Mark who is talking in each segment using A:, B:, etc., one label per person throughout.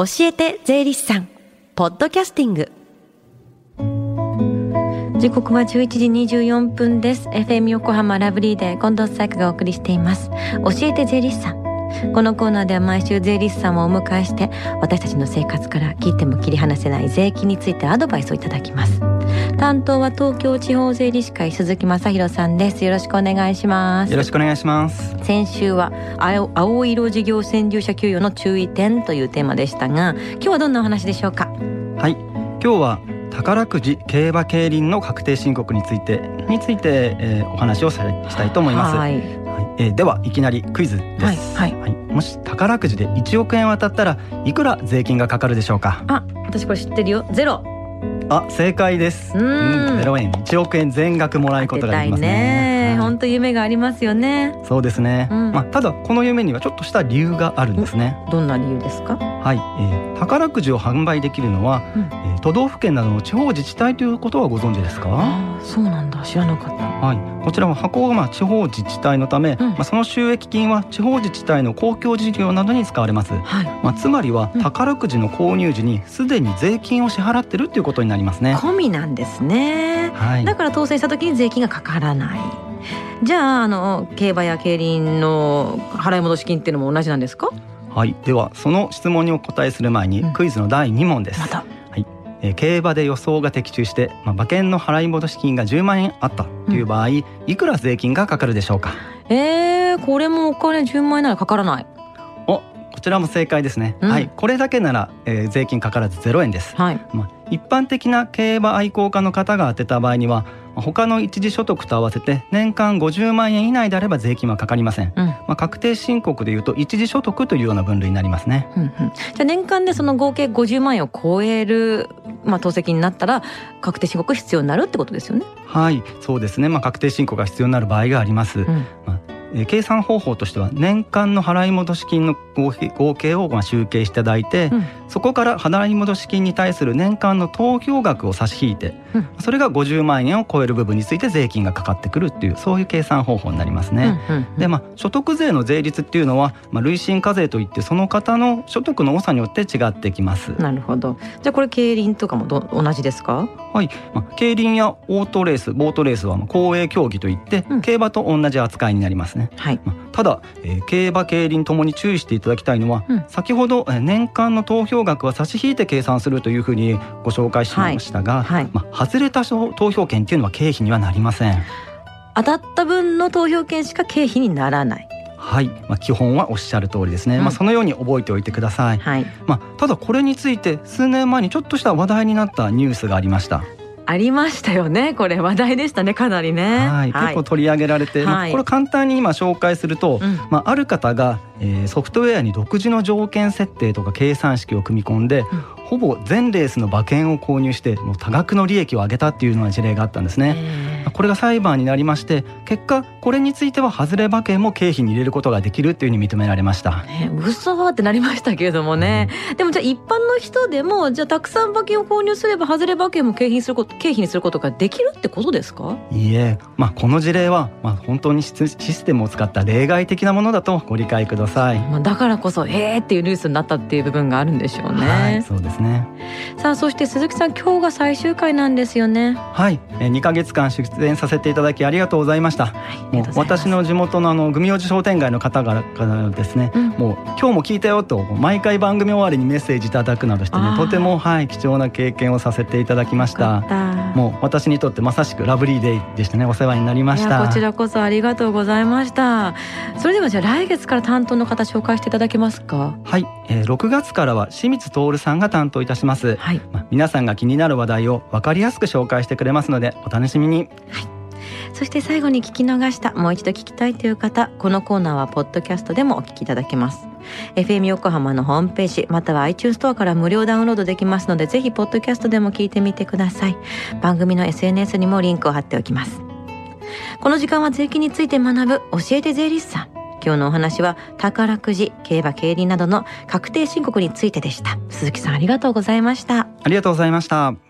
A: 教えて税理士さん。ポッドキャスティング。時刻は11時24分です。FM 横浜ラブリーで近藤紗友がお送りしています。教えて税理士さん。このコーナーでは毎週税理士さんをお迎えして私たちの生活から聞いても切り離せない税金についてアドバイスをいただきます。担当は東京地方税理士会鈴木正弘さんですよろしくお願いします
B: よろしくお願いします
A: 先週は青青色事業専従者給与の注意点というテーマでしたが今日はどんなお話でしょうか？
B: はい今日は宝くじ競馬競輪の確定申告についてについて、えー、お話をしたいと思います。はい、はい、えー、ではいきなりクイズです。はい、はい、はい、もし宝くじで1億円当たったらいくら税金がかかるでしょうか？
A: あ、私これ知ってるよ。ゼロ。
B: あ、正解です。うん、ゼロ円、一億円全額もらうことができますね。
A: 本当、夢がありますよね。
B: そうですね。うん、まあ、ただ、この夢にはちょっとした理由があるんですね。
A: どんな理由ですか？
B: はい、えー、宝くじを販売できるのは、うん、えー、都道府県などの地方自治体ということはご存知ですか？
A: あそうなんだ、知らなかった。
B: はい、こちらは箱がまあ地方自治体のため、うん、まあその収益金は地方自治体の公共事業などに使われます。はい、まあつまりは宝くじの購入時にすでに税金を支払ってるっていうことになりますね。
A: 込みなんですね。はい、だから当選した時に税金がかからない。じゃああの競馬や競輪の払い戻し金っていうのも同じなんですか？
B: はい、ではその質問にお答えする前に、クイズの第2問です。また。えー、競馬で予想が的中して、まあ、馬券の払い戻し金が10万円あったという場合、うん、いくら税金がかかるでしょうか？
A: えー、これもお金10万円ならかからない。
B: おこちらも正解ですね、うん、はい。これだけなら、えー、税金かからず0円です、はい。まあ、一般的な競馬愛好家の方が当てた場合には他の一時所得と合わせて年間50万円以内であれば税金はかかりません、うん、まあ、確定申告でいうと一時所得というような分類になりますね、うんうん、じ
A: ゃあ年間でその合計50万円を超える、まあ、当席になったら確定申告必要になるってことですよね。
B: はいそうですね、まあ、確定申告が必要になる場合があります、うん、まあえ計算方法としては年間の払い戻し金の合計をま集計していただいて、うん、そこから払い戻し金に対する年間の投票額を差し引いて、うん、それが50万円を超える部分について税金がかかってくるっていうそういう計算方法になりますね。うんうんうん、でまあ所得税の税率っていうのは、まあ、累進課税といってその方の所得の多さによって違ってきます。
A: なるほど。じゃあこれ競輪とかもど同じですか？
B: はい、まあ、競輪やオートレースボートレースは公営競技といって、競馬と同じ扱いになりますね。はい、まあ、ただ、えー、競馬競輪ともに注意していただきたいのは、うん、先ほど、えー、年間の投票額は差し引いて計算するというふうにご紹介しましたが、はい。はい、まあ、外れた投票権っていうのは経費にはなりません。
A: 当たった分の投票権しか経費にならない。
B: はい、まあ、基本はおっしゃる通りですね、うん、まあ、そのように覚えておいてください、はい、まあ、ただこれについて数年前にちょっとした話題になったニュースがありました
A: ありましたよね。これ話題でしたね。かなりね、
B: はい、結構取り上げられて、はい、これ簡単に今紹介すると、うん、まあ、ある方が、えー、ソフトウェアに独自の条件設定とか計算式を組み込んで、うん、ほぼ全レースの馬券を購入してもう多額の利益を上げたっていうような事例があったんですね。これが裁判になりまして結果これについては外れ馬券も経費に入れることができるっていうふうに認められました。
A: ね、嘘ってなりましたけれどもね、うん、でもじゃあ一般の人でもじゃあたくさん馬券を購入すれば外れ馬券も経費にすること経費にすることができるってことですか？
B: いいえ、まあ、この事例は、まあ、本当にシステムを使った例外的なものだとご理解ください。
A: まあ、だからこそえーっていうニュースになったっていう部分があるんでしょうね。
B: はい、そうですね
A: さあそして鈴木さん今日が最終回なんですよね。
B: はい、え2ヶ月間出演させていただきありがとうございました。はい、もう私の地元のあの組王子商店街の方々からですね、うん、もう今日も聞いたよと毎回番組終わりにメッセージいただくなどしてねとてもはい貴重な経験をさせていただきました。もう私にとってまさしくラブリーデイでしたねお世話になりました。
A: こちらこそありがとうございました。それではじゃあ来月から担当の方紹介していただけますか？
B: はい、えー、6月からは清水徹さんが担当いたします。はい、まあ、皆さんが気になる話題を分かりやすく紹介してくれますのでお楽しみに。
A: はい。そして最後に聞き逃したもう一度聞きたいという方このコーナーはポッドキャストでもお聞きいただけます。FM 横浜のホームページまたは iTunes ストアから無料ダウンロードできますのでぜひポッドキャストでも聞いてみてください。番組の SNS にもリンクを貼っておきます。この時間は税金について学ぶ教えて税理士さん。今日のお話は宝くじ競馬競輪などの確定申告についてでした。鈴木さんありがとうございました。
B: ありがとうございました。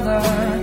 C: another.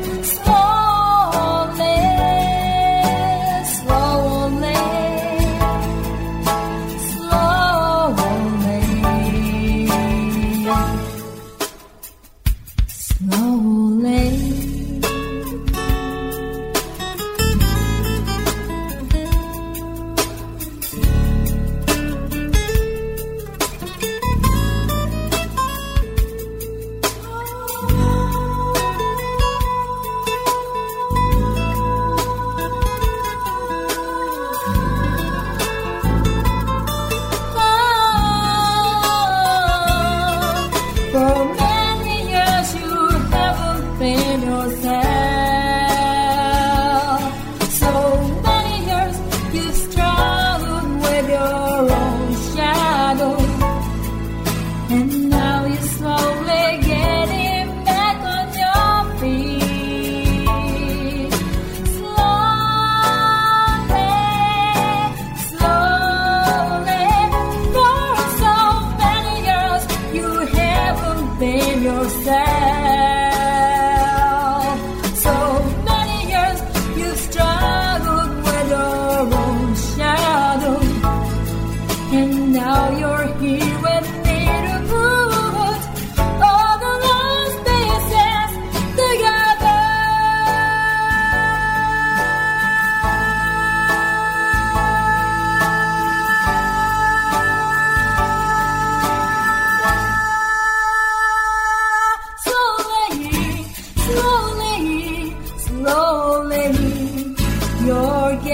C: Yourself.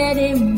C: let